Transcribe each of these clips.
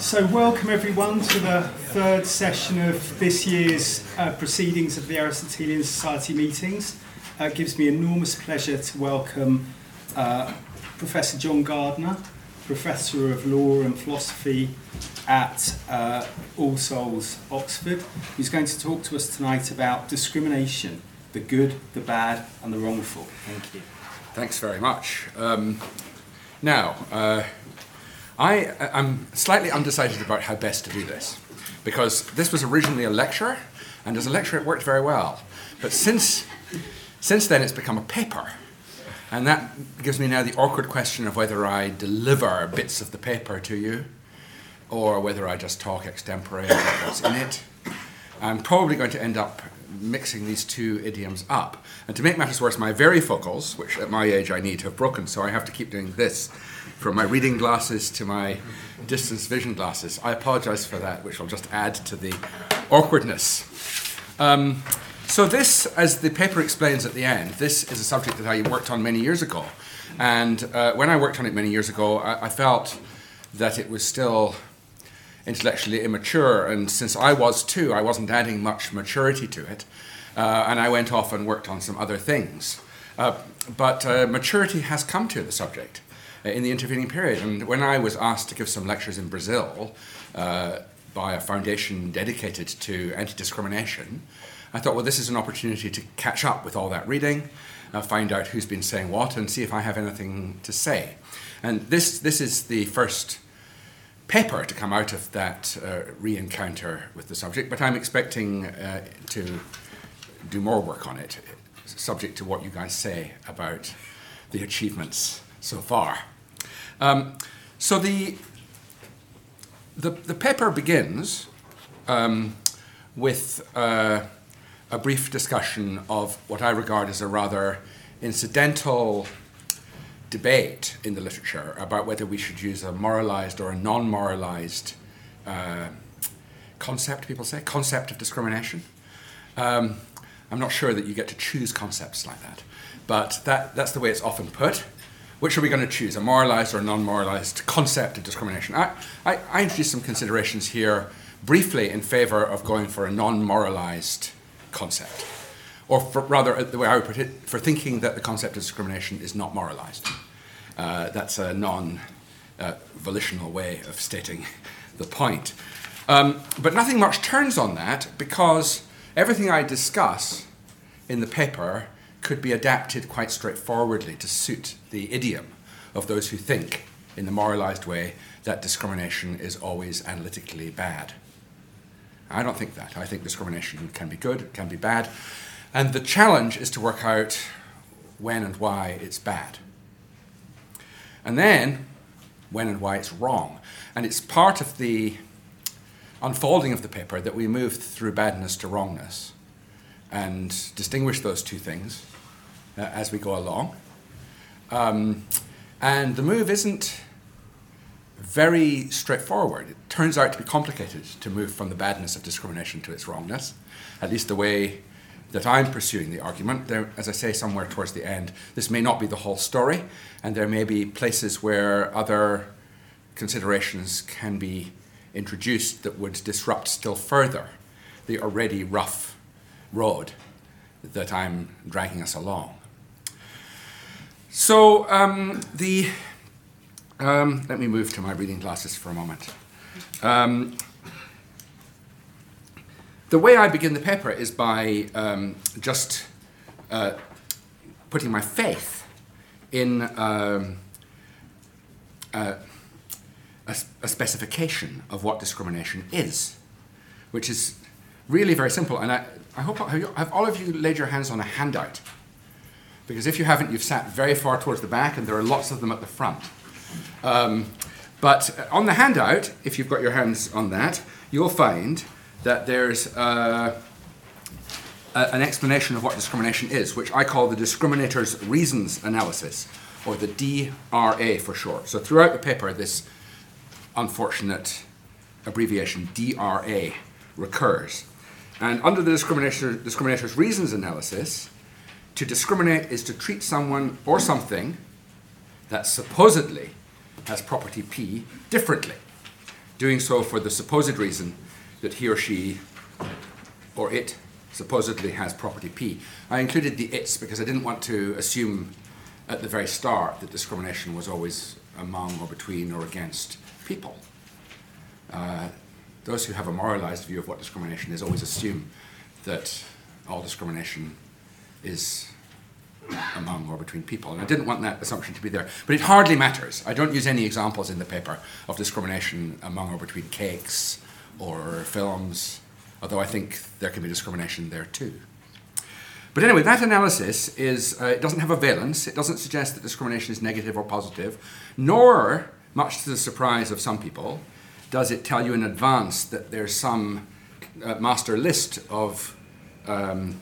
So, welcome everyone to the third session of this year's uh, proceedings of the Aristotelian Society meetings. Uh, it gives me enormous pleasure to welcome uh, Professor John Gardner, Professor of Law and Philosophy at uh, All Souls, Oxford, who's going to talk to us tonight about discrimination, the good, the bad, and the wrongful. Thank you. Thanks very much. Um, now, uh, I, I'm slightly undecided about how best to do this because this was originally a lecture, and as a lecture it worked very well. But since, since then it's become a paper, and that gives me now the awkward question of whether I deliver bits of the paper to you or whether I just talk extempore about what's in it. I'm probably going to end up mixing these two idioms up. And to make matters worse, my varifocals, which at my age I need, have broken, so I have to keep doing this from my reading glasses to my distance vision glasses. I apologize for that, which will just add to the awkwardness. Um, so, this, as the paper explains at the end, this is a subject that I worked on many years ago. And uh, when I worked on it many years ago, I, I felt that it was still intellectually immature, and since I was too, I wasn't adding much maturity to it, uh, and I went off and worked on some other things. Uh, but uh, maturity has come to the subject in the intervening period, and when I was asked to give some lectures in Brazil uh, by a foundation dedicated to anti discrimination, I thought, well, this is an opportunity to catch up with all that reading, uh, find out who's been saying what, and see if I have anything to say. And this, this is the first paper to come out of that uh, re encounter with the subject, but I'm expecting uh, to do more work on it, subject to what you guys say about the achievements so far. Um, so the, the, the paper begins um, with uh, a brief discussion of what I regard as a rather incidental debate in the literature about whether we should use a moralized or a non moralized uh, concept, people say, concept of discrimination. Um, I'm not sure that you get to choose concepts like that, but that, that's the way it's often put. Which are we going to choose, a moralized or non moralized concept of discrimination? I, I, I introduced some considerations here briefly in favor of going for a non moralized concept or for, rather, the way I would put it, for thinking that the concept of discrimination is not moralized. Uh, that's a non uh, volitional way of stating the point. Um, but nothing much turns on that because everything I discuss in the paper could be adapted quite straightforwardly to suit the idiom of those who think in the moralized way that discrimination is always analytically bad. I don't think that. I think discrimination can be good, it can be bad, and the challenge is to work out when and why it's bad. And then when and why it's wrong. And it's part of the unfolding of the paper that we move through badness to wrongness and distinguish those two things uh, as we go along. Um, and the move isn't very straightforward. It turns out to be complicated to move from the badness of discrimination to its wrongness, at least the way that I'm pursuing the argument. There, as I say somewhere towards the end, this may not be the whole story, and there may be places where other considerations can be introduced that would disrupt still further the already rough road that I'm dragging us along. So um, the um, let me move to my reading glasses for a moment. Um, the way I begin the paper is by um, just uh, putting my faith in um, a, a, specification of what discrimination is, which is really very simple. And I, I hope have, you, have all of you laid your hands on a handout? Because if you haven't, you've sat very far towards the back, and there are lots of them at the front. Um, but on the handout, if you've got your hands on that, you'll find that there's uh, a, an explanation of what discrimination is, which I call the discriminator's reasons analysis, or the DRA for short. So throughout the paper, this unfortunate abbreviation DRA recurs. And under the discriminator, discriminator's reasons analysis, to discriminate is to treat someone or something that supposedly has property P differently doing so for the supposed reason that he or she or it supposedly has property P. I included the its because I didn't want to assume at the very start that discrimination was always among or between or against people. Uh, those who have a moralized view of what discrimination is always assume that all discrimination is among or between people. And I didn't want that assumption to be there. But it hardly matters. I don't use any examples in the paper of discrimination among or between cakes or films, although I think there can be discrimination there too. But anyway, that analysis is, uh, it doesn't have a valence. It doesn't suggest that discrimination is negative or positive, nor, much to the surprise of some people, does it tell you in advance that there's some uh, master list of, um,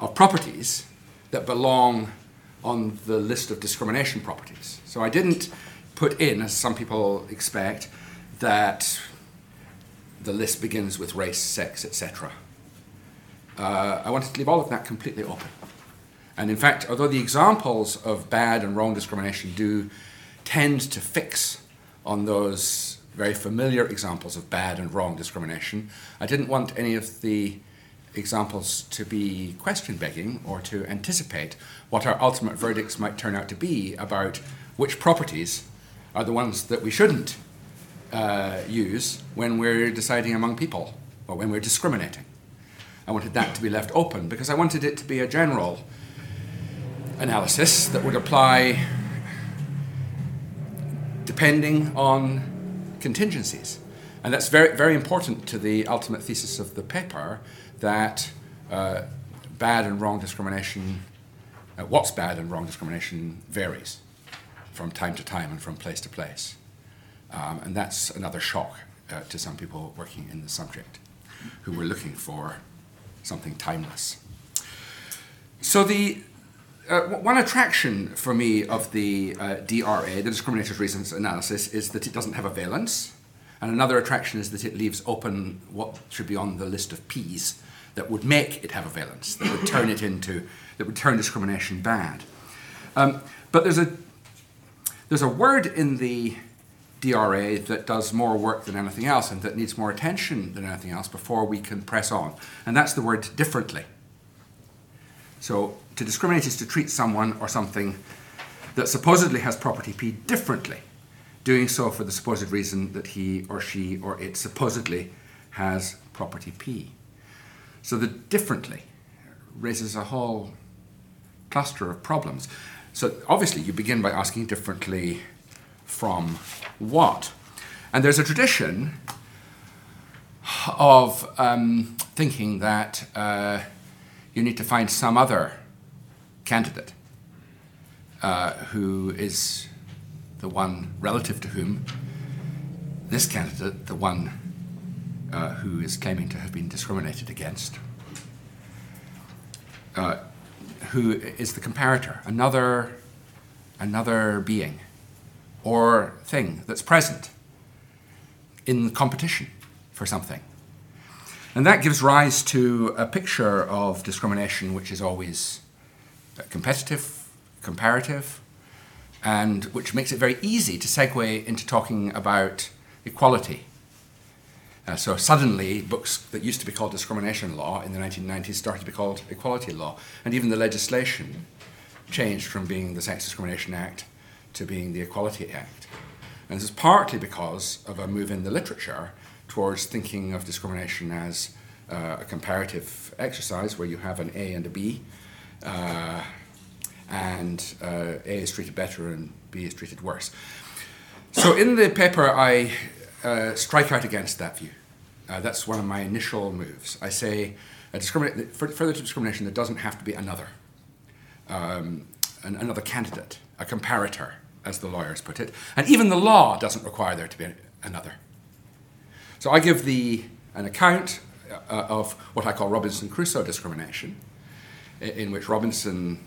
of properties that belong on the list of discrimination properties. So I didn't put in, as some people expect, that the list begins with race, sex, etc. Uh, I wanted to leave all of that completely open. And in fact, although the examples of bad and wrong discrimination do tend to fix on those very familiar examples of bad and wrong discrimination, I didn't want any of the examples to be question begging or to anticipate what our ultimate verdicts might turn out to be about which properties are the ones that we shouldn't uh, use when we're deciding among people or when we're discriminating. I wanted that to be left open because I wanted it to be a general analysis that would apply depending on contingencies. And that's very, very important to the ultimate thesis of the paper that uh, bad and wrong discrimination, uh, what's bad and wrong discrimination varies from time to time and from place to place. Um, and that's another shock uh, to some people working in the subject who were looking for something timeless. So, the uh, one attraction for me of the uh, DRA, the discriminated reasons analysis, is that it doesn't have a valence. And another attraction is that it leaves open what should be on the list of P's that would make it have a valence, that would turn it into, that would turn discrimination bad. Um, but there's a, there's a word in the DRA that does more work than anything else and that needs more attention than anything else before we can press on. And that's the word differently. So to discriminate is to treat someone or something that supposedly has property P differently, doing so for the supposed reason that he or she or it supposedly has property P. So the differently raises a whole cluster of problems. So obviously, you begin by asking differently from what? And there's a tradition of um, thinking that uh, you need to find some other candidate uh, who is the one relative to whom this candidate, the one uh, who is claiming to have been discriminated against, uh, who is the comparator, another, another being or thing that's present in competition for something. And that gives rise to a picture of discrimination which is always competitive, comparative, and which makes it very easy to segue into talking about equality uh, so suddenly, books that used to be called discrimination law in the 1990s started to be called equality law. And even the legislation changed from being the Sex Discrimination Act to being the Equality Act. And this is partly because of a move in the literature towards thinking of discrimination as uh, a comparative exercise where you have an A and a B, uh, and uh, A is treated better and B is treated worse. So in the paper, I uh, strike out against that view. Uh, that's one of my initial moves. I say a discriminate, further to discrimination, there doesn't have to be another, um, an, another candidate, a comparator, as the lawyers put it. And even the law doesn't require there to be another. So I give the, an account uh, of what I call Robinson Crusoe discrimination, in, which Robinson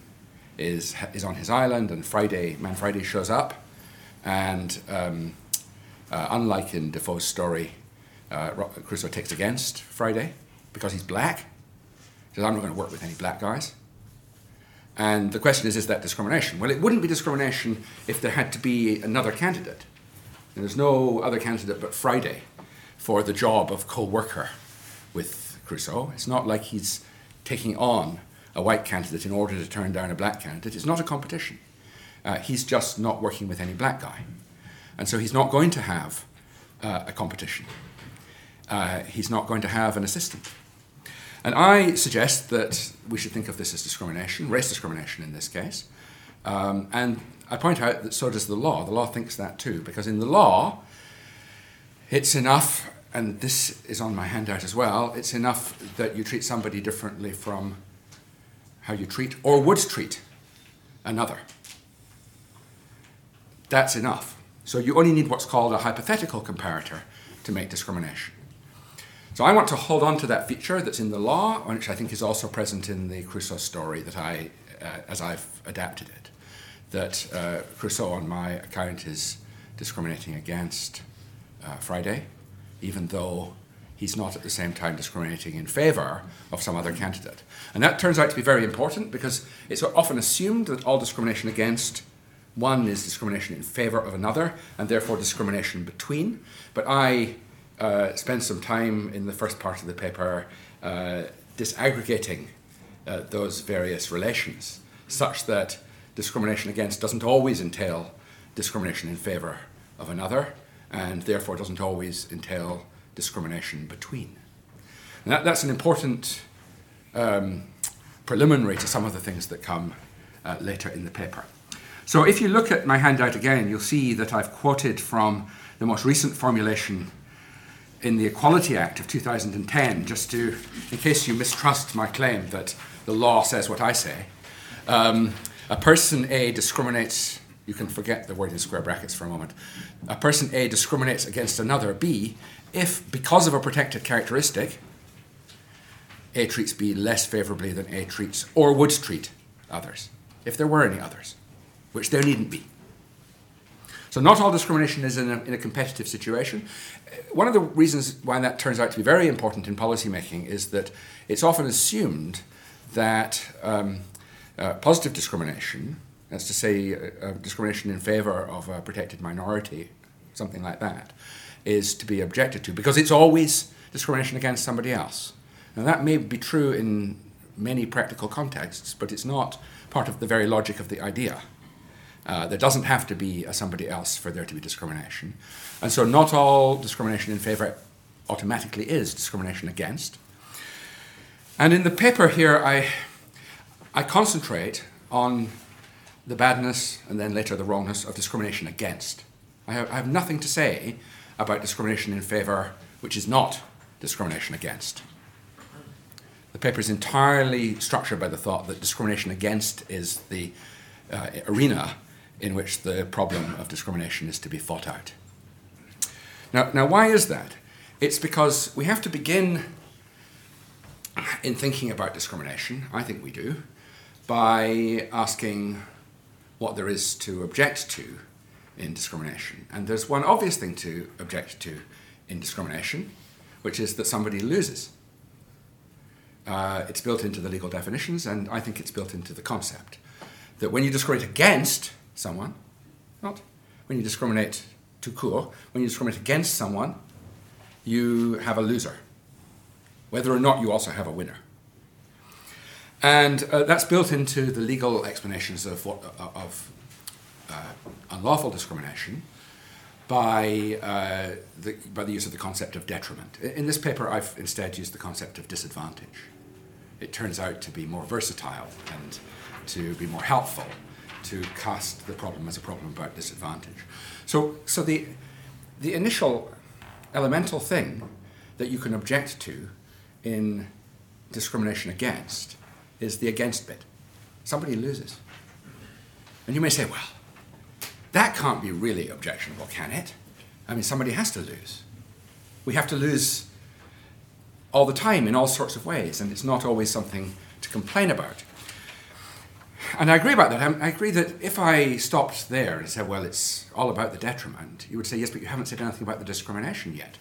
is, is on his island and Friday, Man Friday shows up, and um, uh, unlike in Defoe's story, uh, Crusoe takes against Friday because he's black. He says, I'm not going to work with any black guys. And the question is, is that discrimination? Well, it wouldn't be discrimination if there had to be another candidate. And there's no other candidate but Friday for the job of co worker with Crusoe. It's not like he's taking on a white candidate in order to turn down a black candidate. is not a competition. Uh, he's just not working with any black guy. And so he's not going to have uh, a competition. Uh, he's not going to have an assistant. And I suggest that we should think of this as discrimination, race discrimination in this case. Um, and I point out that so does the law. The law thinks that too, because in the law, it's enough, and this is on my handout as well, it's enough that you treat somebody differently from how you treat or would treat another. That's enough. So you only need what's called a hypothetical comparator to make discrimination. So I want to hold on to that feature that's in the law, which I think is also present in the Crusoe story that I, uh, as I've adapted it, that uh, Crusoe, on my account, is discriminating against uh, Friday, even though he's not at the same time discriminating in favour of some other candidate. And that turns out to be very important because it's often assumed that all discrimination against one is discrimination in favour of another, and therefore discrimination between. But I uh, spend some time in the first part of the paper uh, disaggregating uh, those various relations, such that discrimination against doesn't always entail discrimination in favour of another, and therefore doesn't always entail discrimination between. That, that's an important um, preliminary to some of the things that come uh, later in the paper. So if you look at my handout again, you'll see that I've quoted from the most recent formulation in the Equality Act of 2010, just to, in case you mistrust my claim that the law says what I say. Um, a person A discriminates, you can forget the word in square brackets for a moment. A person A discriminates against another B if, because of a protected characteristic, A treats B less favorably than A treats or would treat others, if there were any others, which there needn't be. So, not all discrimination is in a, in a competitive situation. One of the reasons why that turns out to be very important in policymaking is that it's often assumed that um, uh, positive discrimination, that's to say, uh, uh, discrimination in favor of a protected minority, something like that, is to be objected to because it's always discrimination against somebody else. Now, that may be true in many practical contexts, but it's not part of the very logic of the idea. Uh, there doesn't have to be a somebody else for there to be discrimination. And so, not all discrimination in favor automatically is discrimination against. And in the paper here, I, I concentrate on the badness and then later the wrongness of discrimination against. I have, I have nothing to say about discrimination in favor which is not discrimination against. The paper is entirely structured by the thought that discrimination against is the uh, arena in which the problem of discrimination is to be fought out. Now, now, why is that? It's because we have to begin in thinking about discrimination, I think we do, by asking what there is to object to in discrimination. And there's one obvious thing to object to in discrimination, which is that somebody loses. Uh, it's built into the legal definitions, and I think it's built into the concept that when you discriminate against someone, not when you discriminate tout court, when you discriminate against someone, you have a loser, whether or not you also have a winner. And uh, that's built into the legal explanations of, what, uh, of unlawful discrimination by, uh, the, by the use of the concept of detriment. In this paper, I've instead used the concept of disadvantage. It turns out to be more versatile and to be more helpful to cast the problem as a problem about disadvantage. So, so the, the initial elemental thing that you can object to in discrimination against is the against bit. Somebody loses. And you may say, well, that can't be really objectionable, can it? I mean, somebody has to lose. We have to lose all the time in all sorts of ways, and it's not always something to complain about and I agree about that. Um, I, agree that if I stopped there and said, well, it's all about the detriment, you would say, yes, but you haven't said anything about the discrimination yet.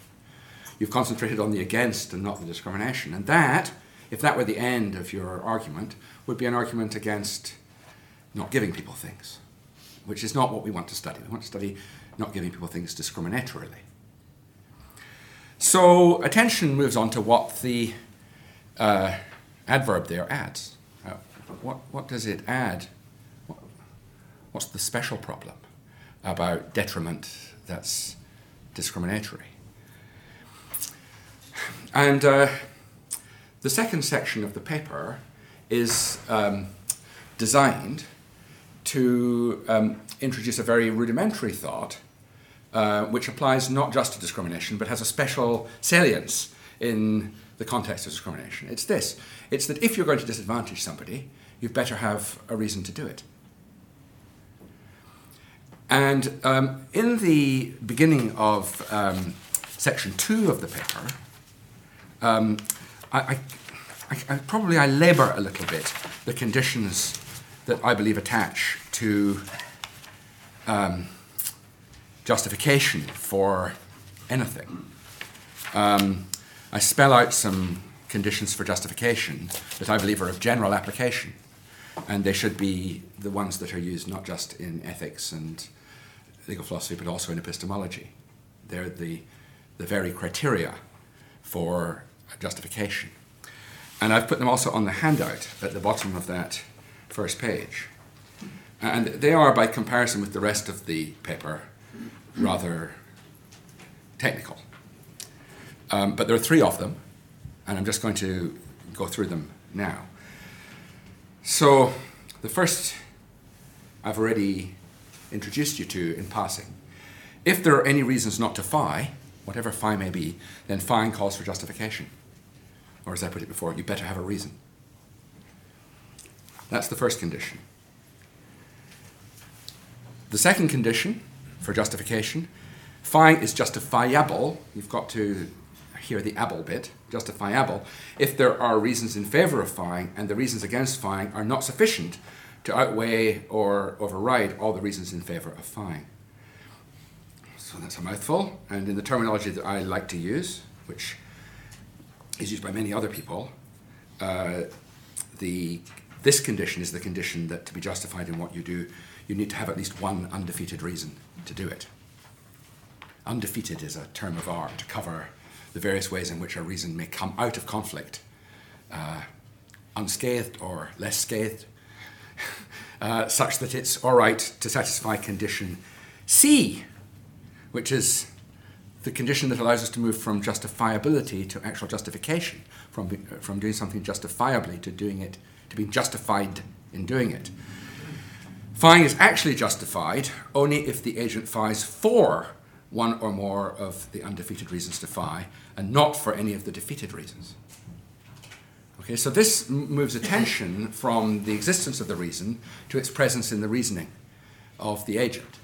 You've concentrated on the against and not the discrimination. And that, if that were the end of your argument, would be an argument against not giving people things, which is not what we want to study. We want to study not giving people things discriminatorily. So attention moves on to what the uh, adverb there adds. Uh, what, what does it add? What, what's the special problem about detriment that's discriminatory? And uh, the second section of the paper is um, designed to um, introduce a very rudimentary thought uh, which applies not just to discrimination but has a special salience in the context of discrimination. It's this it's that if you're going to disadvantage somebody, you've better have a reason to do it. And um, in the beginning of um, section two of the paper, um, I, I, I, probably I labour a little bit the conditions that I believe attach to um, justification for anything. Um, I spell out some conditions for justification that I believe are of general application, and they should be the ones that are used not just in ethics and legal philosophy, but also in epistemology. They're the, the very criteria for justification. And I've put them also on the handout at the bottom of that first page. And they are, by comparison with the rest of the paper, rather technical. Um, but there are three of them, and I'm just going to go through them now. So, the first I've already introduced you to in passing. If there are any reasons not to phi, whatever phi may be, then phi calls for justification. Or as I put it before, you better have a reason. That's the first condition. The second condition for justification, phi is justifiable. You've got to hear the able bit, justifiable, if there are reasons in favor of phi and the reasons against phi are not sufficient to outweigh or override all the reasons in favor of phi. So that's a mouthful. And in the terminology that I like to use, which is used by many other people, uh, the, this condition is the condition that to be justified in what you do, you need to have at least one undefeated reason to do it. Undefeated is a term of art to cover the various ways in which a reason may come out of conflict, uh, unscathed or less scathed, uh, such that it's all right to satisfy condition C, which is the condition that allows us to move from justifiability to actual justification, from, from doing something justifiably to doing it, to be justified in doing it. Phi is actually justified only if the agent phi's for one or more of the undefeated reasons to phi, and not for any of the defeated reasons. Okay, so this moves attention from the existence of the reason to its presence in the reasoning of the agent.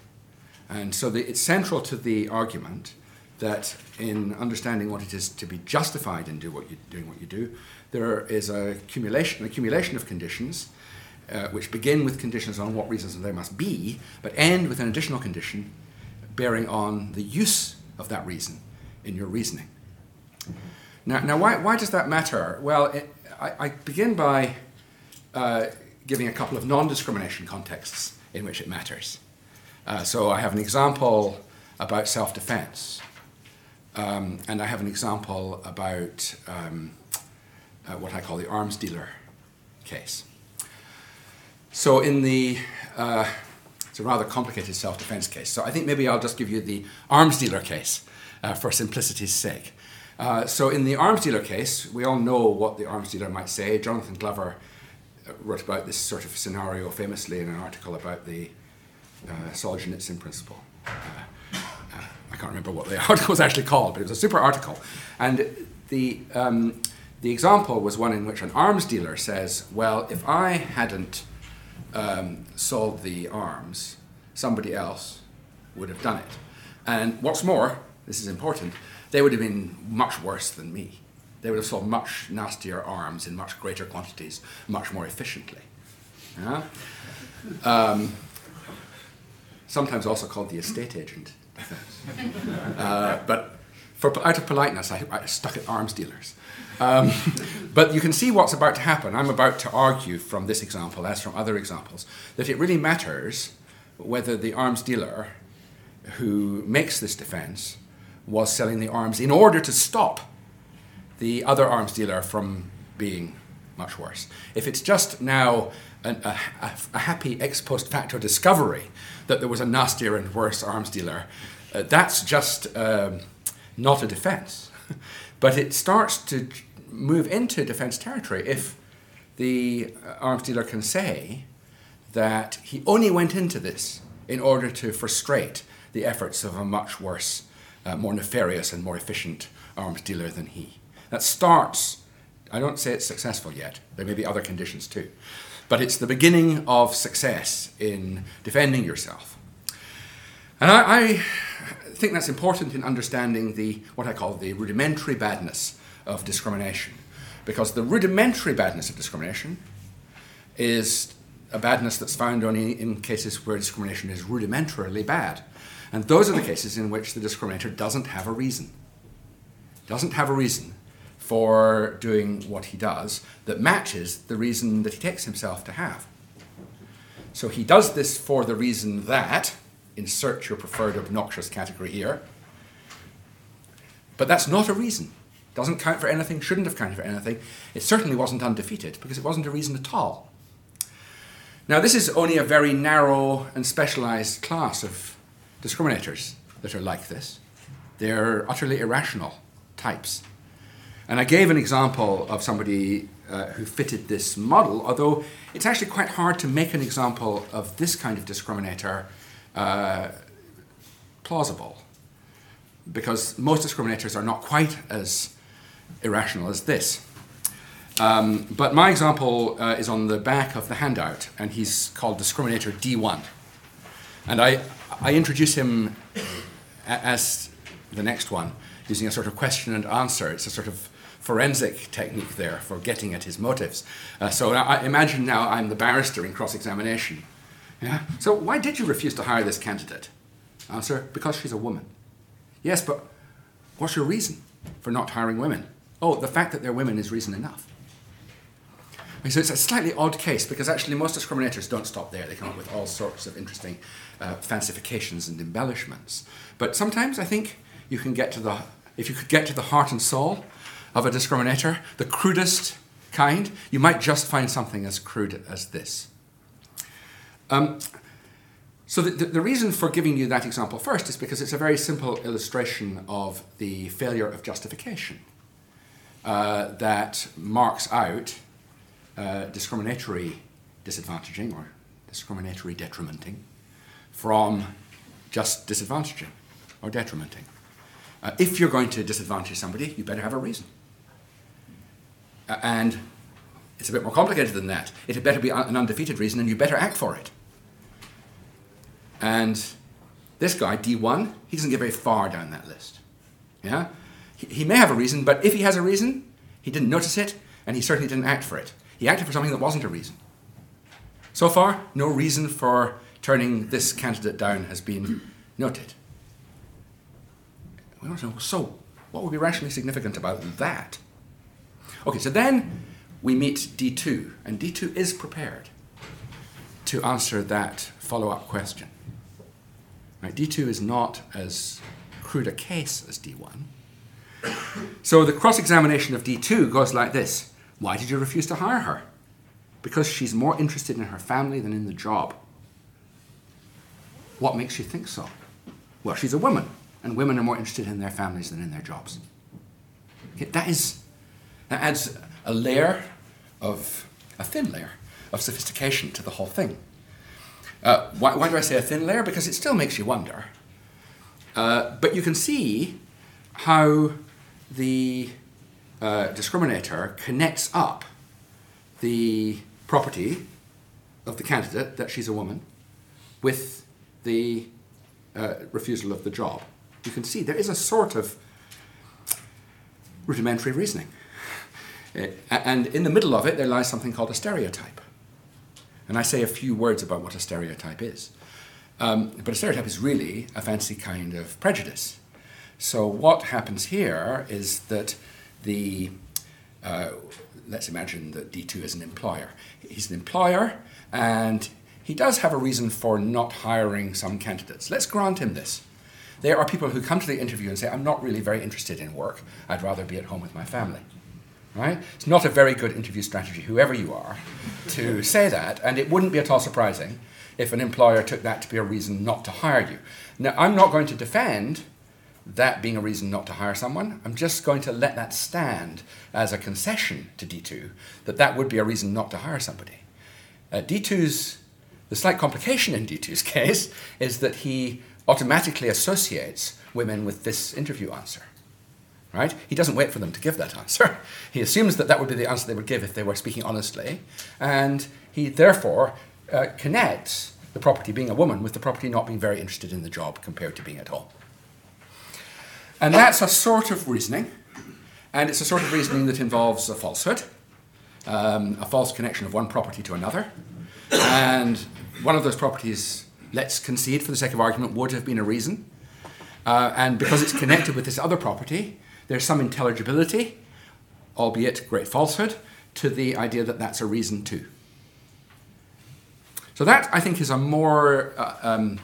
And so the, it's central to the argument that in understanding what it is to be justified in do what you, doing what you do, there is a accumulation, an accumulation of conditions uh, which begin with conditions on what reasons there must be, but end with an additional condition bearing on the use of that reason in your reasoning. Now, now why, why does that matter? Well, it, I, I, begin by uh, giving a couple of non discrimination contexts in which it matters. Uh, so I have an example about self defense. Um, and I have an example about um, uh, what I call the arms dealer case. So, in the, uh, it's a rather complicated self defense case. So, I think maybe I'll just give you the arms dealer case uh, for simplicity's sake. Uh, so, in the arms dealer case, we all know what the arms dealer might say. Jonathan Glover uh, wrote about this sort of scenario famously in an article about the uh, Solzhenitsyn principle. I can't remember what the article was actually called, but it was a super article. And the, um, the example was one in which an arms dealer says, Well, if I hadn't um, sold the arms, somebody else would have done it. And what's more, this is important, they would have been much worse than me. They would have sold much nastier arms in much greater quantities, much more efficiently. Yeah? Um, sometimes also called the estate agent uh, but for, out of politeness, I, I stuck at arms dealers. Um, but you can see what's about to happen. I'm about to argue from this example, as from other examples, that it really matters whether the arms dealer who makes this defense was selling the arms in order to stop the other arms dealer from being much worse. If it's just now an, a, a, happy ex post facto discovery that there was a nastier and worse arms dealer, uh, that's just um, not a defense. but it starts to move into defense territory if the uh, arms dealer can say that he only went into this in order to frustrate the efforts of a much worse, uh, more nefarious, and more efficient arms dealer than he. That starts, I don't say it's successful yet, there may be other conditions too, but it's the beginning of success in defending yourself. And I, I think that's important in understanding the, what I call the rudimentary badness of discrimination. Because the rudimentary badness of discrimination is a badness that's found only in cases where discrimination is rudimentarily bad. And those are the cases in which the discriminator doesn't have a reason. Doesn't have a reason for doing what he does that matches the reason that he takes himself to have. So he does this for the reason that, insert your preferred obnoxious category here, but that's not a reason. Doesn't count for anything, shouldn't have counted for anything. It certainly wasn't undefeated because it wasn't a reason at all. Now, this is only a very narrow and specialized class of discriminators that are like this. They're utterly irrational types. And I gave an example of somebody uh, who fitted this model, although it's actually quite hard to make an example of this kind of discriminator uh, plausible because most discriminators are not quite as irrational as this. Um, but my example uh, is on the back of the handout, and he's called discriminator D1. And I, I introduce him as the next one, using a sort of question and answer. It's a sort of forensic technique there for getting at his motives. Uh, so I imagine now I'm the barrister in cross examination. Yeah? So why did you refuse to hire this candidate? Answer because she's a woman. Yes, but what's your reason for not hiring women? Oh, the fact that they're women is reason enough. So it's a slightly odd case because actually most discriminators don't stop there. They come up with all sorts of interesting uh, fancifications and embellishments. But sometimes I think you can get to the, if you could get to the heart and soul of a discriminator, the crudest kind, you might just find something as crude as this. Um, so the, the, the, reason for giving you that example first is because it's a very simple illustration of the failure of justification uh, that marks out uh, discriminatory disadvantaging or discriminatory detrimenting from just disadvantaging or detrimenting. Uh, if you're going to disadvantage somebody, you better have a reason. Uh, and it's a bit more complicated than that. It had better be an undefeated reason, and you better act for it. And this guy, D1, he doesn't get very far down that list. Yeah? He, may have a reason, but if he has a reason, he didn't notice it, and he certainly didn't act for it. He acted for something that wasn't a reason. So far, no reason for turning this candidate down has been noted. We to know, so what would be rationally significant about that? Okay, so then we meet D2, and D2 is prepared to answer that follow up question. Right, D2 is not as crude a case as D1. So the cross examination of D2 goes like this Why did you refuse to hire her? Because she's more interested in her family than in the job. What makes you think so? Well, she's a woman, and women are more interested in their families than in their jobs. That is that adds a layer of a thin layer of sophistication to the whole thing. Uh, why, why, do I say a thin layer? Because it still makes you wonder. Uh, but you can see how the uh, discriminator connects up the property of the candidate that she's a woman with the uh, refusal of the job. You can see there is a sort of rudimentary reasoning. Uh, and in the middle of it, there lies something called a stereotype. And I say a few words about what a stereotype is. Um, but a stereotype is really a fancy kind of prejudice. So what happens here is that the, uh, let's imagine that D2 is an employer. He's an employer and he does have a reason for not hiring some candidates. Let's grant him this. There are people who come to the interview and say, I'm not really very interested in work. I'd rather be at home with my family. Right? It's not a very good interview strategy, whoever you are, to say that, and it wouldn't be at all surprising if an employer took that to be a reason not to hire you. Now, I'm not going to defend that being a reason not to hire someone. I'm just going to let that stand as a concession to D2 that that would be a reason not to hire somebody. Uh, D2's, the slight complication in D2's case is that he automatically associates women with this interview answer. Right? He doesn't wait for them to give that answer. He assumes that that would be the answer they would give if they were speaking honestly, and he therefore uh, connects the property being a woman with the property not being very interested in the job compared to being at home. And that's a sort of reasoning, and it's a sort of reasoning that involves a falsehood, um, a false connection of one property to another. And one of those properties, let's concede for the sake of argument, would have been a reason. Uh, and because it's connected with this other property, there's some intelligibility, albeit great falsehood, to the idea that that's a reason too. So that, I think, is a more uh, um,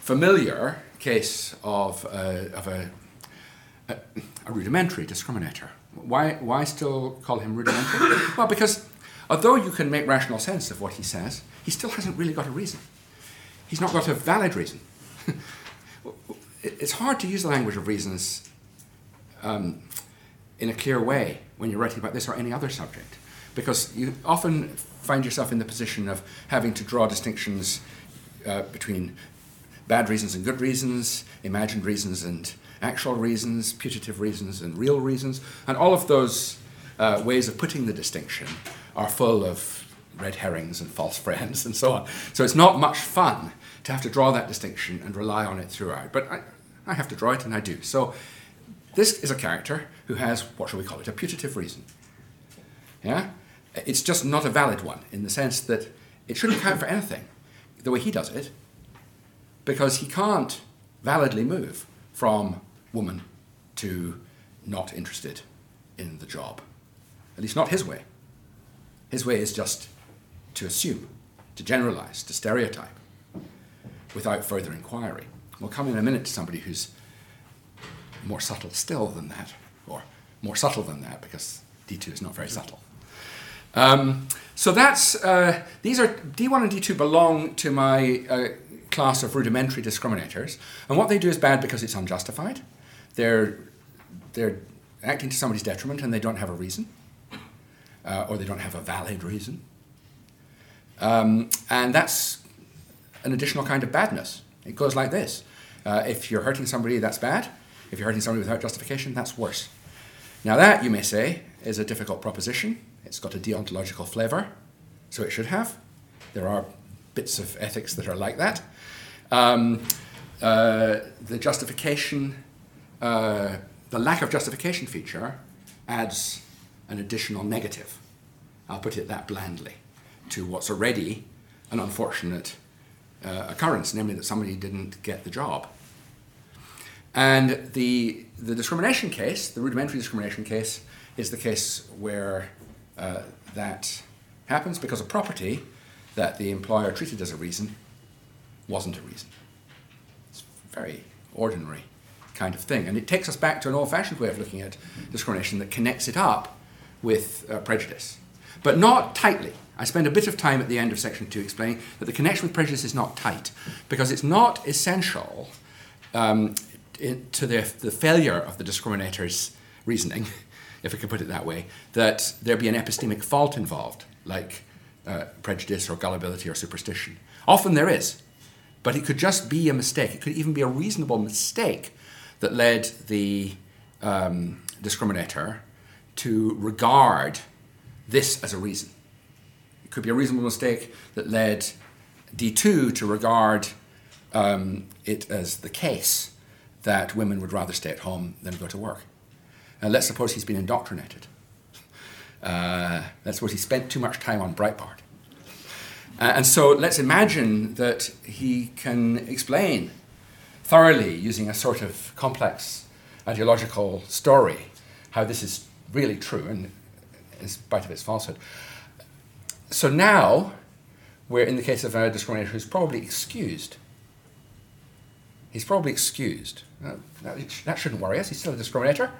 familiar case of, uh, of a a, rudimentary discriminator. Why, why still call him rudimentary? well, because although you can make rational sense of what he says, he still hasn't really got a reason. He's not got a valid reason. it's hard to use the language of reasons um, in a clear way when you're writing about this or any other subject, because you often find yourself in the position of having to draw distinctions uh, between bad reasons and good reasons, imagined reasons and actual reasons, putative reasons, and real reasons. And all of those uh, ways of putting the distinction are full of red herrings and false friends and so on. So it's not much fun to have to draw that distinction and rely on it throughout. But I, I have to draw it, and I do. So this is a character who has, what shall we call it, a putative reason. Yeah? It's just not a valid one in the sense that it shouldn't count for anything the way he does it because he can't validly move from woman to not interested in the job. At least not his way. His way is just to assume, to generalize, to stereotype, without further inquiry. We'll come in a minute to somebody who's more subtle still than that, or more subtle than that, because D2 is not very subtle. Um, so that's uh, these are D1 and D2 belong to my uh, class of rudimentary discriminators, and what they do is bad because it's unjustified they're, they're acting to somebody's detriment and they don't have a reason, uh, or they don't have a valid reason. Um, and that's an additional kind of badness. It goes like this uh, if you're hurting somebody, that's bad. If you're hurting somebody without justification, that's worse. Now, that, you may say, is a difficult proposition. It's got a deontological flavour, so it should have. There are bits of ethics that are like that. Um, uh, the justification uh, the lack of justification feature adds an additional negative, I'll put it that blandly, to what's already an unfortunate uh, occurrence, namely that somebody didn't get the job. And the, the discrimination case, the rudimentary discrimination case, is the case where uh, that happens because a property that the employer treated as a reason wasn't a reason. It's very ordinary kind of thing. And it takes us back to an old fashioned way of looking at discrimination that connects it up with uh, prejudice, but not tightly. I spend a bit of time at the end of section two explaining that the connection with prejudice is not tight because it's not essential um, to the, the failure of the discriminator's reasoning, if we can put it that way, that there be an epistemic fault involved, like uh, prejudice or gullibility or superstition. Often there is, but it could just be a mistake. It could even be a reasonable mistake that led the um, discriminator to regard this as a reason. It could be a reasonable mistake that led D2 to regard um, it as the case that women would rather stay at home than go to work. And let's suppose he's been indoctrinated. Uh, let's suppose he spent too much time on Breitbart. Uh, and so let's imagine that he can explain thoroughly using a sort of complex ideological story how this is really true and in spite of its falsehood. So now we're in the case of a discriminator who's probably excused. he's probably excused. That, that shouldn't worry us. He's still a discriminator.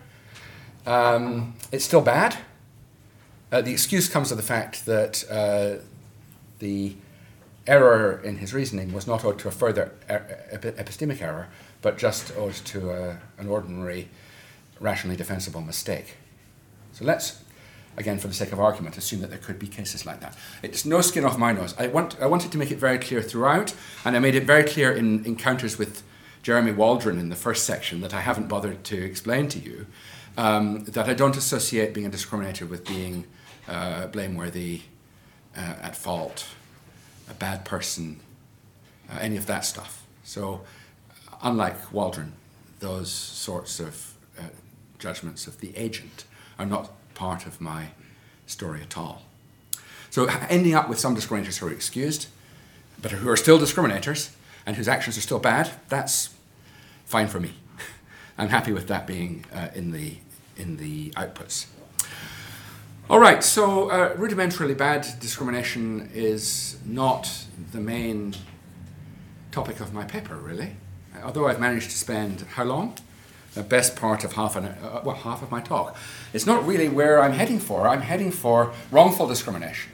Um, it's still bad. Uh, the excuse comes of the fact that uh, the error in his reasoning was not owed to a further er- epistemic error, but just owed to a, uh, an ordinary, rationally defensible mistake. So let's, again, for the sake of argument, assume that there could be cases like that. It's no skin off my nose. I, want, I wanted to make it very clear throughout, and I made it very clear in encounters with Jeremy Waldron in the first section that I haven't bothered to explain to you, um, that I don't associate being a discriminator with being uh, blameworthy, uh, at fault, a bad person, uh, any of that stuff. So, unlike Waldron, those sorts of uh, judgments of the agent are not part of my story at all. So, ending up with some discriminators who are excused, but who are still discriminators and whose actions are still bad, that's fine for me. I'm happy with that being uh, in, the, in the outputs. All right, so uh, rudimentarily bad discrimination is not the main topic of my paper, really. Although I've managed to spend how long? The best part of half an uh, well, half of my talk. It's not really where I'm heading for. I'm heading for wrongful discrimination,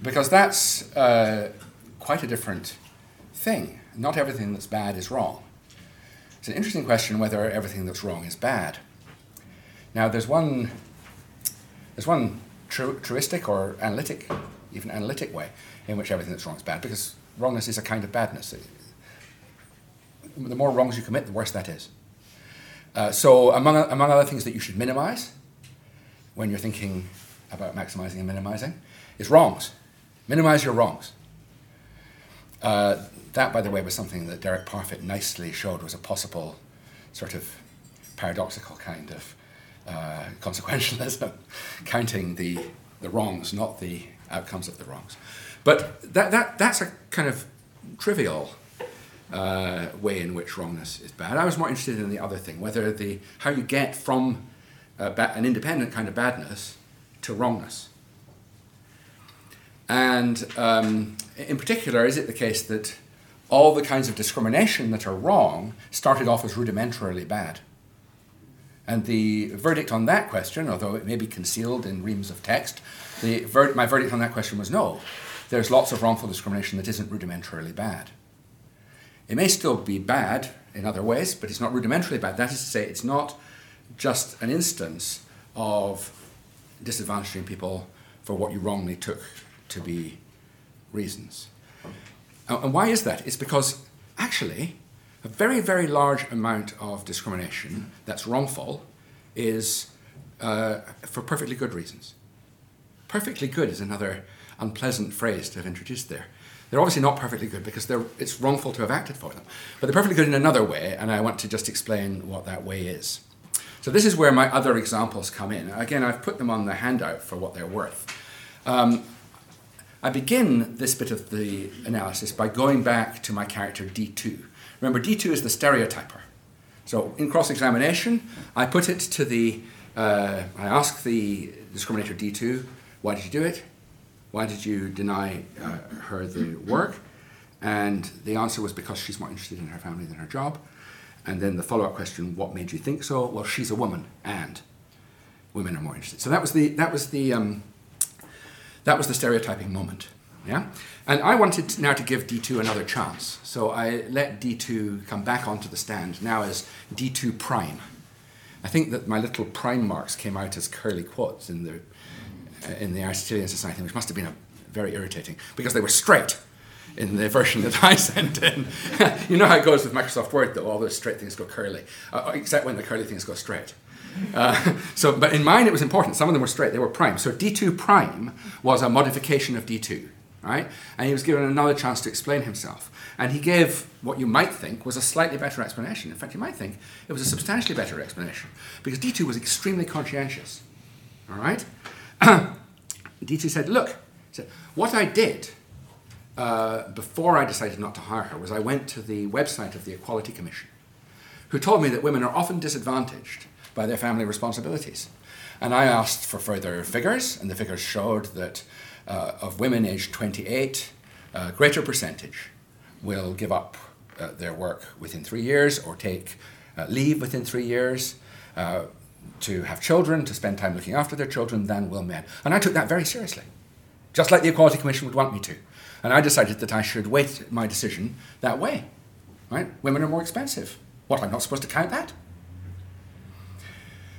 because that's uh, quite a different thing. Not everything that's bad is wrong. It's an interesting question whether everything that's wrong is bad. Now, there's one there's one tru- truistic or analytic, even analytic way in which everything that's wrong is bad, because wrongness is a kind of badness. The more wrongs you commit, the worse that is. Uh, so, among, among other things that you should minimize when you're thinking about maximizing and minimizing is wrongs. Minimize your wrongs. Uh, that, by the way, was something that Derek Parfit nicely showed was a possible sort of paradoxical kind of uh, consequentialism, counting the, the wrongs, not the outcomes of the wrongs. But that, that, that's a kind of trivial uh, way in which wrongness is bad. I was more interested in the other thing, whether the, how you get from uh, ba- an independent kind of badness to wrongness. And um, in particular, is it the case that all the kinds of discrimination that are wrong started off as rudimentarily bad? And the verdict on that question, although it may be concealed in reams of text, the ver- my verdict on that question was no. There's lots of wrongful discrimination that isn't rudimentarily bad. It may still be bad in other ways, but it's not rudimentarily bad. That is to say, it's not just an instance of disadvantaging people for what you wrongly took to be reasons. And why is that? It's because actually, a very, very large amount of discrimination that's wrongful is uh, for perfectly good reasons. Perfectly good is another unpleasant phrase to have introduced there. They're obviously not perfectly good because it's wrongful to have acted for them. But they're perfectly good in another way, and I want to just explain what that way is. So, this is where my other examples come in. Again, I've put them on the handout for what they're worth. Um, I begin this bit of the analysis by going back to my character D2. Remember, D2 is the stereotyper. So in cross examination, I put it to the, uh, I ask the discriminator D2, why did you do it? Why did you deny uh, her the work? And the answer was because she's more interested in her family than her job. And then the follow up question, what made you think so? Well, she's a woman, and women are more interested. So that was the, that was the, um, that was the stereotyping moment. Yeah? And I wanted now to give D2 another chance. So I let D2 come back onto the stand now as D2 prime. I think that my little prime marks came out as curly quotes in the, uh, in the Aristotelian Society, which must have been a, very irritating because they were straight in the version that I sent in. you know how it goes with Microsoft Word, though, all those straight things go curly, uh, except when the curly things go straight. Uh, so, but in mine it was important. Some of them were straight; they were prime. So D2 prime was a modification of D2 right? And he was given another chance to explain himself. And he gave what you might think was a slightly better explanation. In fact, you might think it was a substantially better explanation because D2 was extremely conscientious. All right? D2 said, Look, said, what I did uh, before I decided not to hire her was I went to the website of the Equality Commission, who told me that women are often disadvantaged by their family responsibilities. And I asked for further figures, and the figures showed that uh, of women aged 28, a greater percentage will give up uh, their work within three years or take uh, leave within three years, uh, to have children, to spend time looking after their children than will men. And I took that very seriously, just like the Equality Commission would want me to. And I decided that I should weight my decision that way. Right? Women are more expensive. What, I'm not supposed to count that?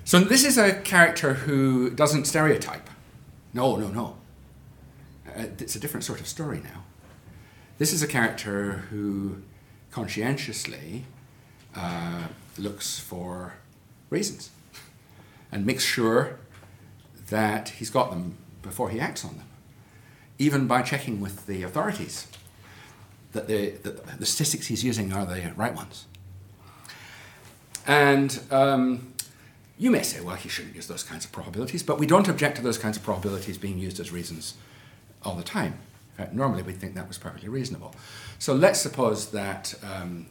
So this is a character who doesn't stereotype. No, no, no. Uh, it's a different sort of story now. This is a character who conscientiously uh, looks for reasons and makes sure that he's got them before he acts on them, even by checking with the authorities that the, that the statistics he's using are the right ones. And um, you may say, well, he shouldn't use those kinds of probabilities, but we don't object to those kinds of probabilities being used as reasons all the time. In Fact, normally we'd think that was perfectly reasonable. So let's suppose that um,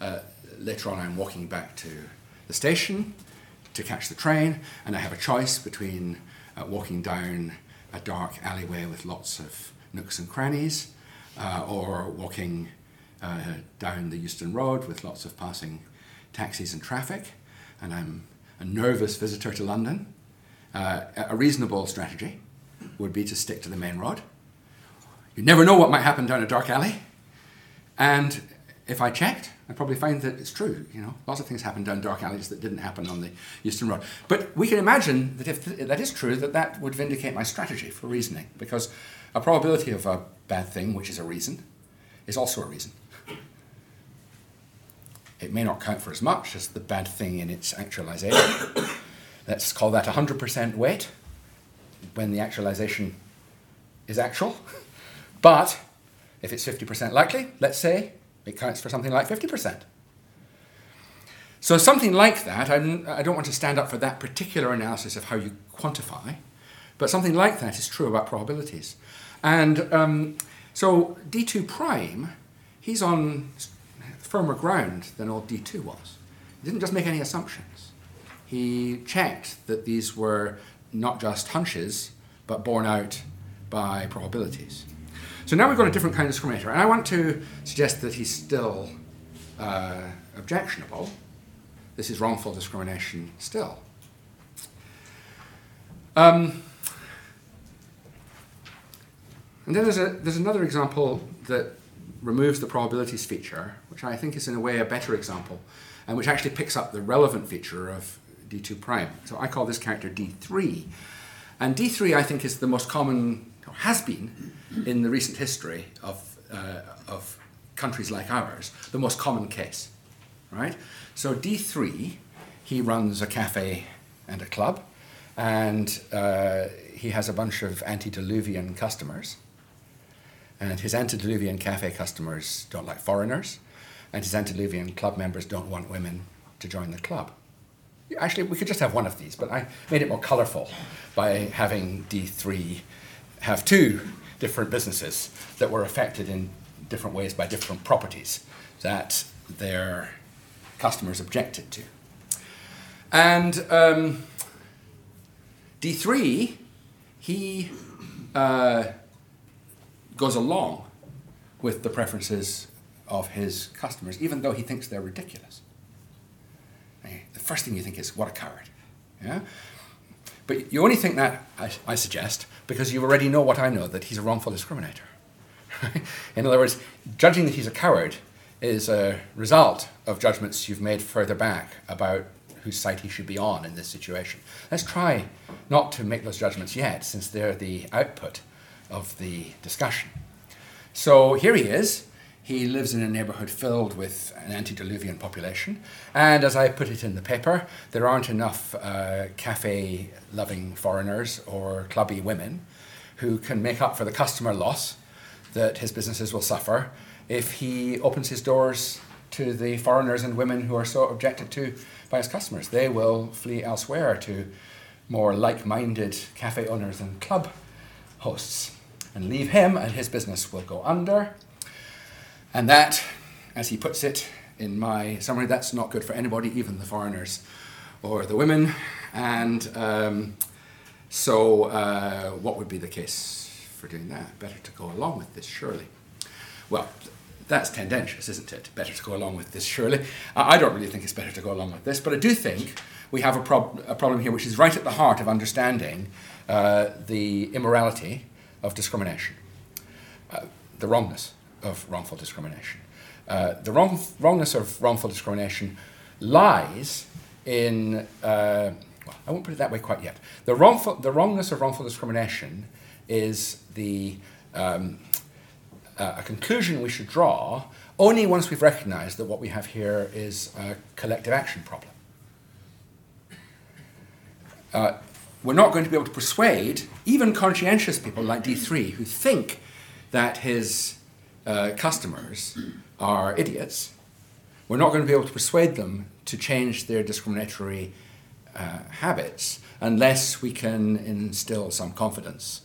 uh, later on I'm walking back to the station to catch the train, and I have a choice between uh, walking down a dark alleyway with lots of nooks and crannies, uh, or walking uh, down the Euston Road with lots of passing taxis and traffic, and I'm a nervous visitor to London. Uh, a reasonable strategy would be to stick to the main road. You never know what might happen down a dark alley, and if I checked, I'd probably find that it's true. You know, lots of things happen down dark alleys that didn't happen on the Euston Road. But we can imagine that if th- that is true, that that would vindicate my strategy for reasoning, because a probability of a bad thing, which is a reason, is also a reason. It may not count for as much as the bad thing in its actualization. Let's call that 100% weight when the actualization is actual. But if it's 50% likely, let's say it counts for something like 50%. So, something like that, I'm, I do not want to stand up for that particular analysis of how you quantify, but something like that is true about probabilities. And um, so, D2 prime, he's on firmer ground than old D2 was. He didn't just make any assumptions, he checked that these were not just hunches, but borne out by probabilities. So now we've got a different kind of discriminator, and I want to suggest that he's still uh, objectionable. This is wrongful discrimination still. Um, and then there's, a, there's another example that removes the probabilities feature, which I think is in a way a better example, and which actually picks up the relevant feature of D2 prime. So I call this character D3. And D3, I think, is the most common, or has been, in the recent history of, uh, of countries like ours, the most common case, right? So D3, he runs a cafe and a club, and uh, he has a bunch of antediluvian customers. And his antediluvian cafe customers don't like foreigners, and his antediluvian club members don't want women to join the club. Actually, we could just have one of these, but I made it more colorful by having D3 have two different businesses that were affected in different ways by different properties that their customers objected to. And um, D3, he uh, goes along with the preferences of his customers, even though he thinks they're ridiculous. Eh, the first thing you think is, what a coward. Yeah? But you only think that, I, I suggest, because you already know what I know that he's a wrongful discriminator. In other words, judging that he's a coward is a result of judgments you've made further back about whose side he should be on in this situation. Let's try not to make those judgments yet, since they're the output of the discussion. So here he is. He lives in a neighborhood filled with an antediluvian population. And as I put it in the paper, there aren't enough uh, cafe loving foreigners or clubby women who can make up for the customer loss that his businesses will suffer if he opens his doors to the foreigners and women who are so objected to by his customers. They will flee elsewhere to more like minded cafe owners and club hosts and leave him, and his business will go under. And that, as he puts it in my summary, that's not good for anybody, even the foreigners or the women. And um, so, uh, what would be the case for doing that? Better to go along with this, surely. Well, that's tendentious, isn't it? Better to go along with this, surely. I don't really think it's better to go along with this, but I do think we have a, prob- a problem here which is right at the heart of understanding uh, the immorality of discrimination, uh, the wrongness of wrongful discrimination. Uh, the wrong, wrongness of wrongful discrimination lies in, uh, well, I won't put it that way quite yet. The, wrongful, the wrongness of wrongful discrimination is the um, uh, a conclusion we should draw only once we've recognized that what we have here is a collective action problem. Uh, we're not going to be able to persuade even conscientious people like D3 who think that his uh, customers are idiots. We're not going to be able to persuade them to change their discriminatory uh, habits unless we can instill some confidence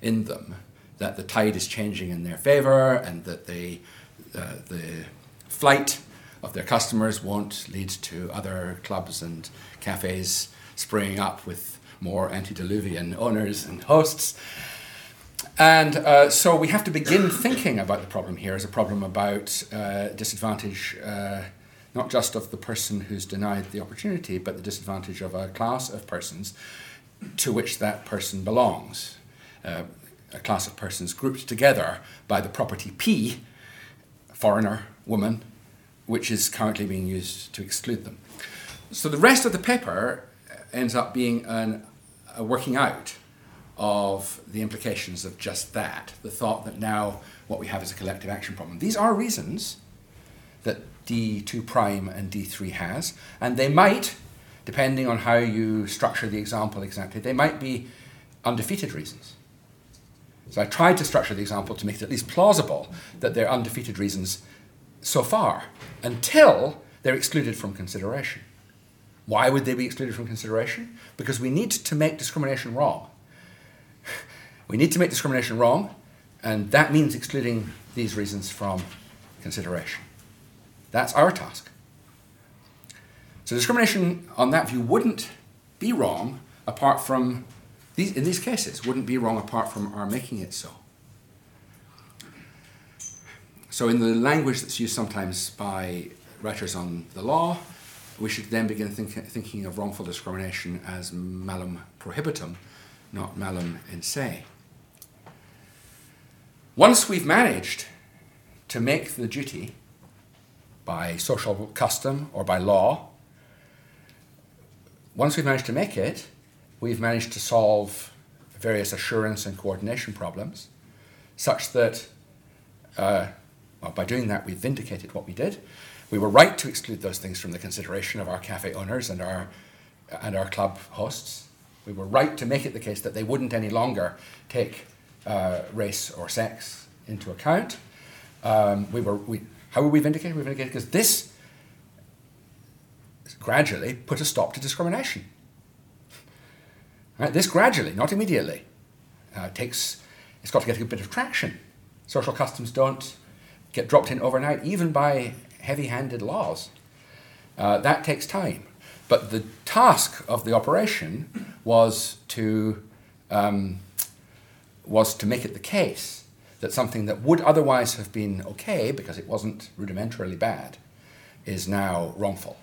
in them that the tide is changing in their favor and that they, uh, the flight of their customers won't lead to other clubs and cafes springing up with more antediluvian owners and hosts. And uh, so we have to begin thinking about the problem here as a problem about uh, disadvantage, uh, not just of the person who's denied the opportunity, but the disadvantage of a class of persons to which that person belongs. Uh, a class of persons grouped together by the property P, foreigner, woman, which is currently being used to exclude them. So the rest of the paper ends up being an, a working out of the implications of just that, the thought that now what we have is a collective action problem. These are reasons that D2 prime and D3 has, and they might, depending on how you structure the example exactly, they might be undefeated reasons. So I tried to structure the example to make it at least plausible that they're undefeated reasons so far, until they're excluded from consideration. Why would they be excluded from consideration? Because we need to make discrimination wrong. We need to make discrimination wrong, and that means excluding these reasons from consideration. That's our task. So discrimination on that view wouldn't be wrong apart from these, in these cases, wouldn't be wrong apart from our making it so. So, in the language that's used sometimes by writers on the law, we should then begin think, thinking of wrongful discrimination as malum prohibitum, not malum in se. Once we've managed to make the duty by social custom or by law, once we've managed to make it, we've managed to solve various assurance and coordination problems such that, uh, well, by doing that, we've vindicated what we did. We were right to exclude those things from the consideration of our cafe owners and our, and our club hosts. We were right to make it the case that they wouldn't any longer take uh, race or sex into account. Um, we were, we, how were we vindicated? We were vindicated because this gradually put a stop to discrimination. Right? This gradually, not immediately, uh, takes, it's got to get a bit of traction. Social customs don't get dropped in overnight, even by heavy handed laws. Uh, that takes time. But the task of the operation was to, um, was to make it the case that something that would otherwise have been okay because it wasn't rudimentarily bad is now wrongful.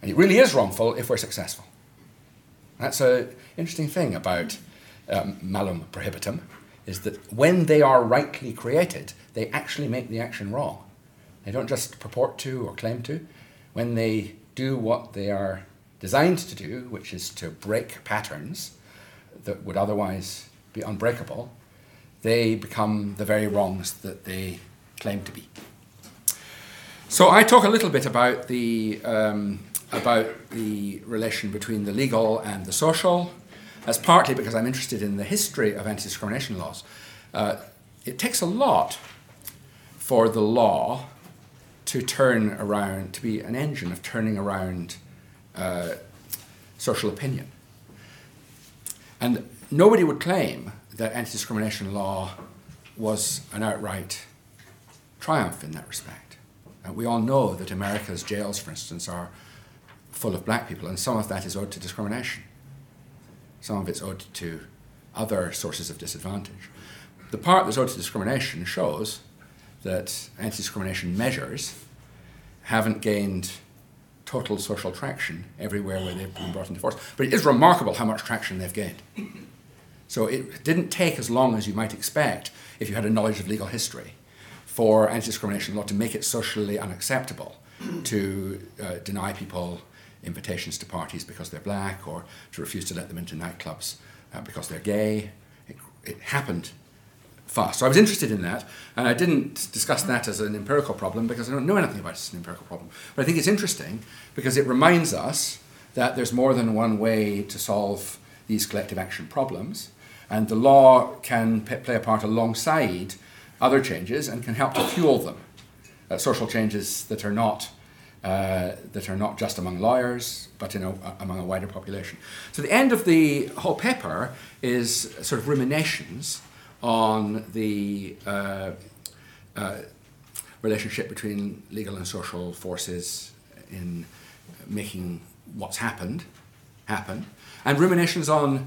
And it really is wrongful if we're successful. That's an interesting thing about um, malum prohibitum, is that when they are rightly created, they actually make the action wrong. They don't just purport to or claim to. When they do what they are designed to do, which is to break patterns that would otherwise be unbreakable, they become the very wrongs that they claim to be. So I talk a little bit about the um, about the relation between the legal and the social. That's partly because I'm interested in the history of anti discrimination laws. Uh, it takes a lot for the law to turn around, to be an engine of turning around uh, social opinion. And nobody would claim that anti discrimination law was an outright triumph in that respect. Uh, we all know that America's jails, for instance, are full of black people, and some of that is owed to discrimination. Some of it's owed to other sources of disadvantage. The part that's owed to discrimination shows that anti discrimination measures haven't gained total social traction everywhere where they've been brought into force. But it is remarkable how much traction they've gained. So it didn't take as long as you might expect if you had a knowledge of legal history for anti discrimination law to make it socially unacceptable to uh, deny people invitations to parties because they're black or to refuse to let them into nightclubs uh, because they're gay. It, it happened fast. So I was interested in that, and I didn't discuss that as an empirical problem because I don't know anything about it as an empirical problem. But I think it's interesting because it reminds us that there's more than one way to solve these collective action problems, and the law can p- play a part alongside other changes and can help to fuel them. Uh, social changes that are not uh, that are not just among lawyers, but you know, among a wider population. So the end of the whole paper is sort of ruminations on the uh, uh, relationship between legal and social forces in making what's happened happen, and ruminations on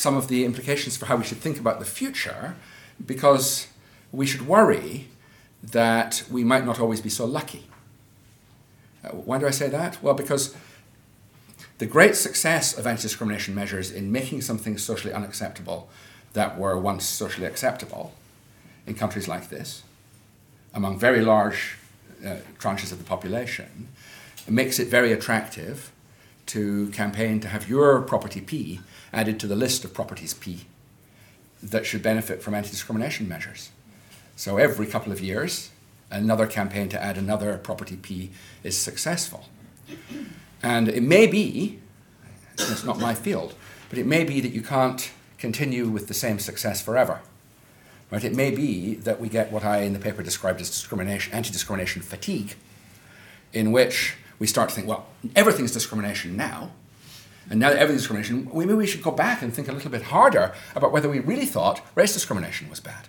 some of the implications for how we should think about the future, because we should worry that we might not always be so lucky. Uh, why do I say that? Well, because the great success of anti discrimination measures in making something socially unacceptable that were once socially acceptable in countries like this, among very large uh, tranches of the population, makes it very attractive to campaign to have your property P added to the list of properties P that should benefit from anti discrimination measures. So every couple of years, another campaign to add another property P is successful. And it may be, it's not my field, but it may be that you can't continue with the same success forever. Right? It may be that we get what I in the paper described as discrimination, anti-discrimination fatigue, in which we start to think, well, everything's discrimination now, and now that everything's discrimination, maybe we should go back and think a little bit harder about whether we really thought race discrimination was bad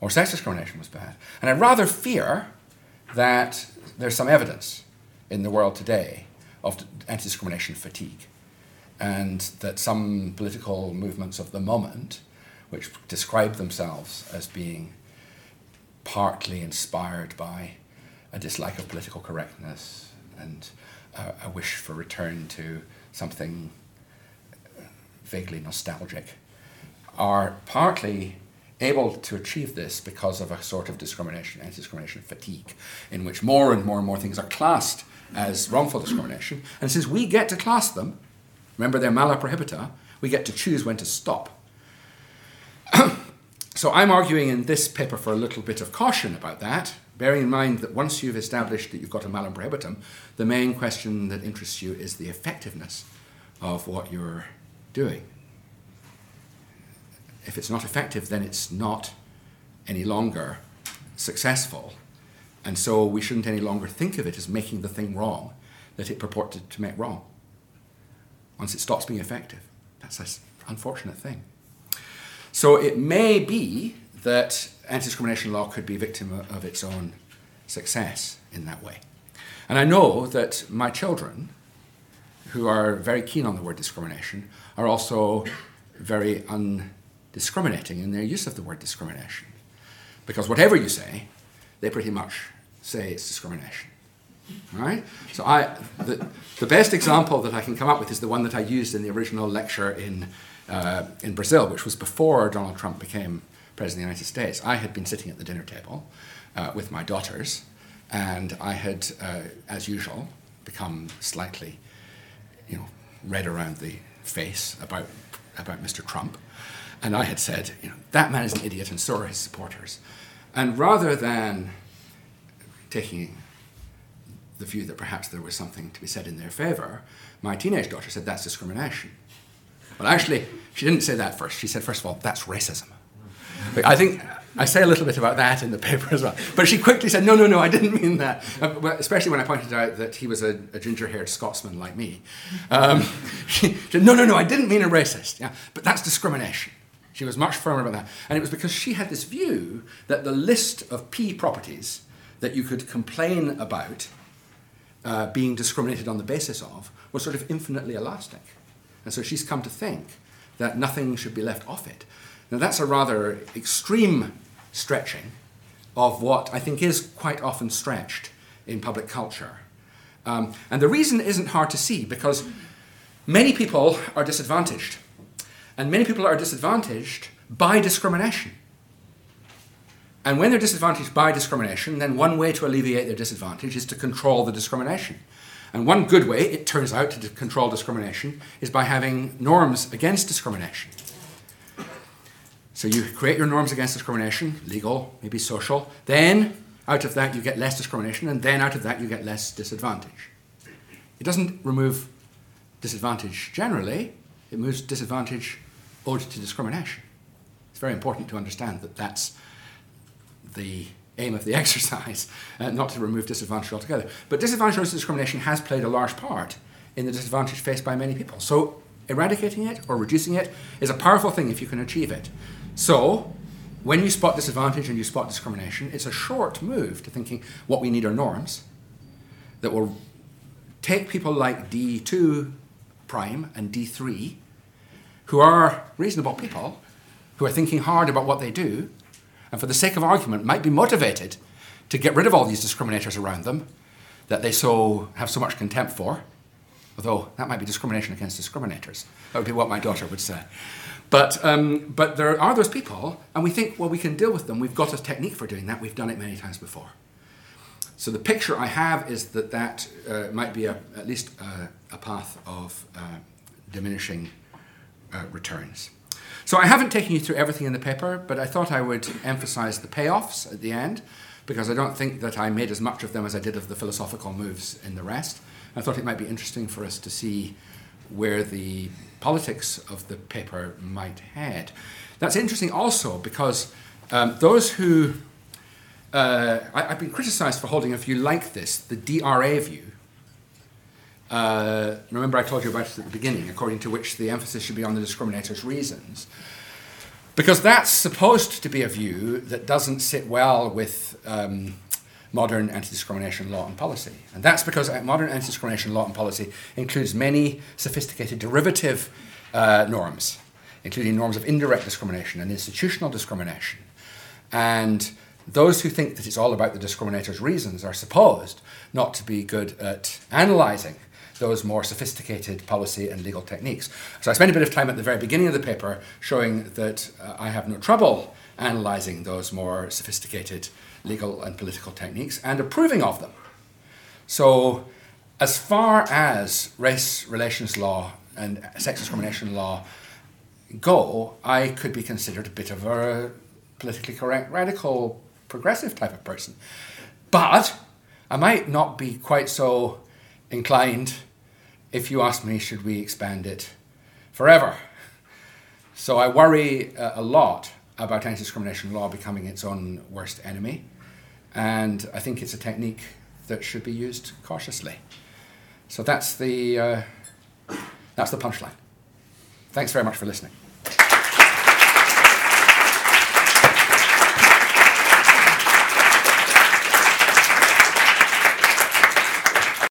or sex discrimination was bad. And I rather fear that there's some evidence in the world today of anti discrimination fatigue and that some political movements of the moment, which describe themselves as being partly inspired by a dislike of political correctness and a wish for return to something uh, vaguely nostalgic, are partly able to achieve this because of a sort of discrimination, anti discrimination fatigue, in which more and more and more things are classed as wrongful discrimination. And since we get to class them, Remember, they're mala prohibita. We get to choose when to stop. so I'm arguing in this paper for a little bit of caution about that, bearing in mind that once you've established that you've got a malum prohibitum, the main question that interests you is the effectiveness of what you're doing. If it's not effective, then it's not any longer successful. And so we shouldn't any longer think of it as making the thing wrong that it purported to make wrong once it stops being effective. That's an unfortunate thing. So it may be that anti discrimination law could be a victim of its own success in that way. And I know that my children, who are very keen on the word discrimination, are also very undiscriminating in their use of the word discrimination. Because whatever you say, they pretty much say it's discrimination. Right? So I, the, the best example that I can come up with is the one that I used in the original lecture in, uh, in Brazil, which was before Donald Trump became President of the United States. I had been sitting at the dinner table uh, with my daughters, and I had, uh, as usual, become slightly, you know, red around the face about, about Mr. Trump. And I had said, you know, that man is an idiot, and so are his supporters. And rather than taking the view that perhaps there was something to be said in their favour, my teenage daughter said that's discrimination. Well, actually, she didn't say that first. She said, first of all, that's racism. I think I say a little bit about that in the paper as well. But she quickly said, no, no, no, I didn't mean that. Uh, especially when I pointed out that he was a, a ginger haired Scotsman like me. Um, she said, no, no, no, I didn't mean a racist. Yeah, but that's discrimination. She was much firmer about that. And it was because she had this view that the list of P properties that you could complain about uh, being discriminated on the basis of was sort of infinitely elastic. And so she's come to think that nothing should be left off it. Now, that's a rather extreme stretching of what I think is quite often stretched in public culture. Um, and the reason isn't hard to see because many people are disadvantaged. And many people are disadvantaged by discrimination. And when they're disadvantaged by discrimination, then one way to alleviate their disadvantage is to control the discrimination. And one good way, it turns out, to control discrimination is by having norms against discrimination. So you create your norms against discrimination, legal, maybe social. Then out of that you get less discrimination, and then out of that you get less disadvantage. It doesn't remove disadvantage generally, it moves disadvantage owed to discrimination. It's very important to understand that that's the aim of the exercise, uh, not to remove disadvantage altogether. But disadvantage owed to discrimination has played a large part in the disadvantage faced by many people. So eradicating it or reducing it is a powerful thing if you can achieve it. So, when you spot disadvantage and you spot discrimination, it's a short move to thinking what we need are norms that will take people like D2 prime and D3, who are reasonable people, who are thinking hard about what they do, and for the sake of argument might be motivated to get rid of all these discriminators around them that they so have so much contempt for. Although that might be discrimination against discriminators. That would be what my daughter would say. But, um, but there are those people, and we think, well, we can deal with them. We've got a technique for doing that. We've done it many times before. So the picture I have is that that uh, might be a, at least a, path of uh, diminishing uh, returns. So I haven't taken you through everything in the paper, but I thought I would emphasize the payoffs at the end because I don't think that I made as much of them as I did of the philosophical moves in the rest. I thought it might be interesting for us to see where the politics of the paper might head. That's interesting also because um, those who uh, I, have been criticized for holding a view like this, the DRA view. Uh, remember, I told you about it at the beginning, according to which the emphasis should be on the discriminator's reasons. Because that's supposed to be a view that doesn't sit well with um, modern anti discrimination law and policy. And that's because uh, modern anti discrimination law and policy includes many sophisticated derivative uh, norms, including norms of indirect discrimination and institutional discrimination. And those who think that it's all about the discriminator's reasons are supposed not to be good at analysing those more sophisticated policy and legal techniques. So I spent a bit of time at the very beginning of the paper showing that uh, I have no trouble analysing those more sophisticated legal and political techniques and approving of them. So, as far as race relations law and sex discrimination law go, I could be considered a bit of a politically correct, radical, progressive type of person. But I might not be quite so inclined if you ask me, should we expand it forever? So I worry uh, a lot about anti discrimination law becoming its own worst enemy. And I think it's a technique that should be used cautiously. So that's the, uh, that's the punchline. Thanks very much for listening.